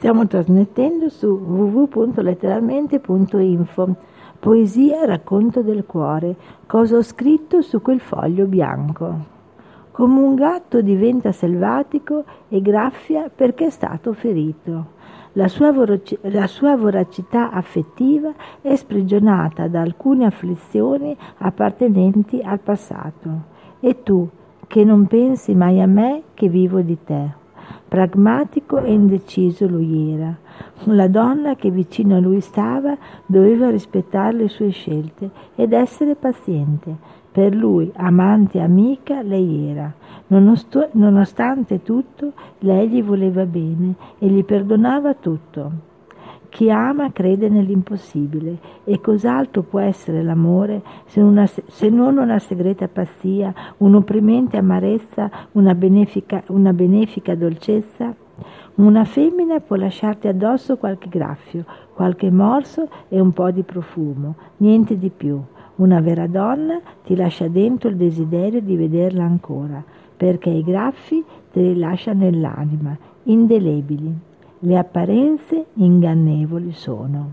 stiamo trasmettendo su www.letteralmente.info. Poesia racconto del cuore, cosa ho scritto su quel foglio bianco. Come un gatto diventa selvatico e graffia perché è stato ferito. La sua, voraci- la sua, voracità affettiva è sprigionata da alcune afflizioni appartenenti al passato. E tu, che non pensi mai a me che vivo di te. Pragmatico e indeciso lui era. La donna che vicino a lui stava doveva rispettare le sue scelte ed essere paziente. Per lui, amante e amica, lei era. Nonostante tutto, lei gli voleva bene e gli perdonava tutto. Chi ama crede nell'impossibile e cos'altro può essere l'amore se, una, se non una segreta pazzia, un'opprimente amarezza, una benefica, una benefica dolcezza? Una femmina può lasciarti addosso qualche graffio, qualche morso e un po' di profumo, niente di più. Una vera donna ti lascia dentro il desiderio di vederla ancora, perché i graffi te li lascia nell'anima, indelebili. Le apparenze ingannevoli sono.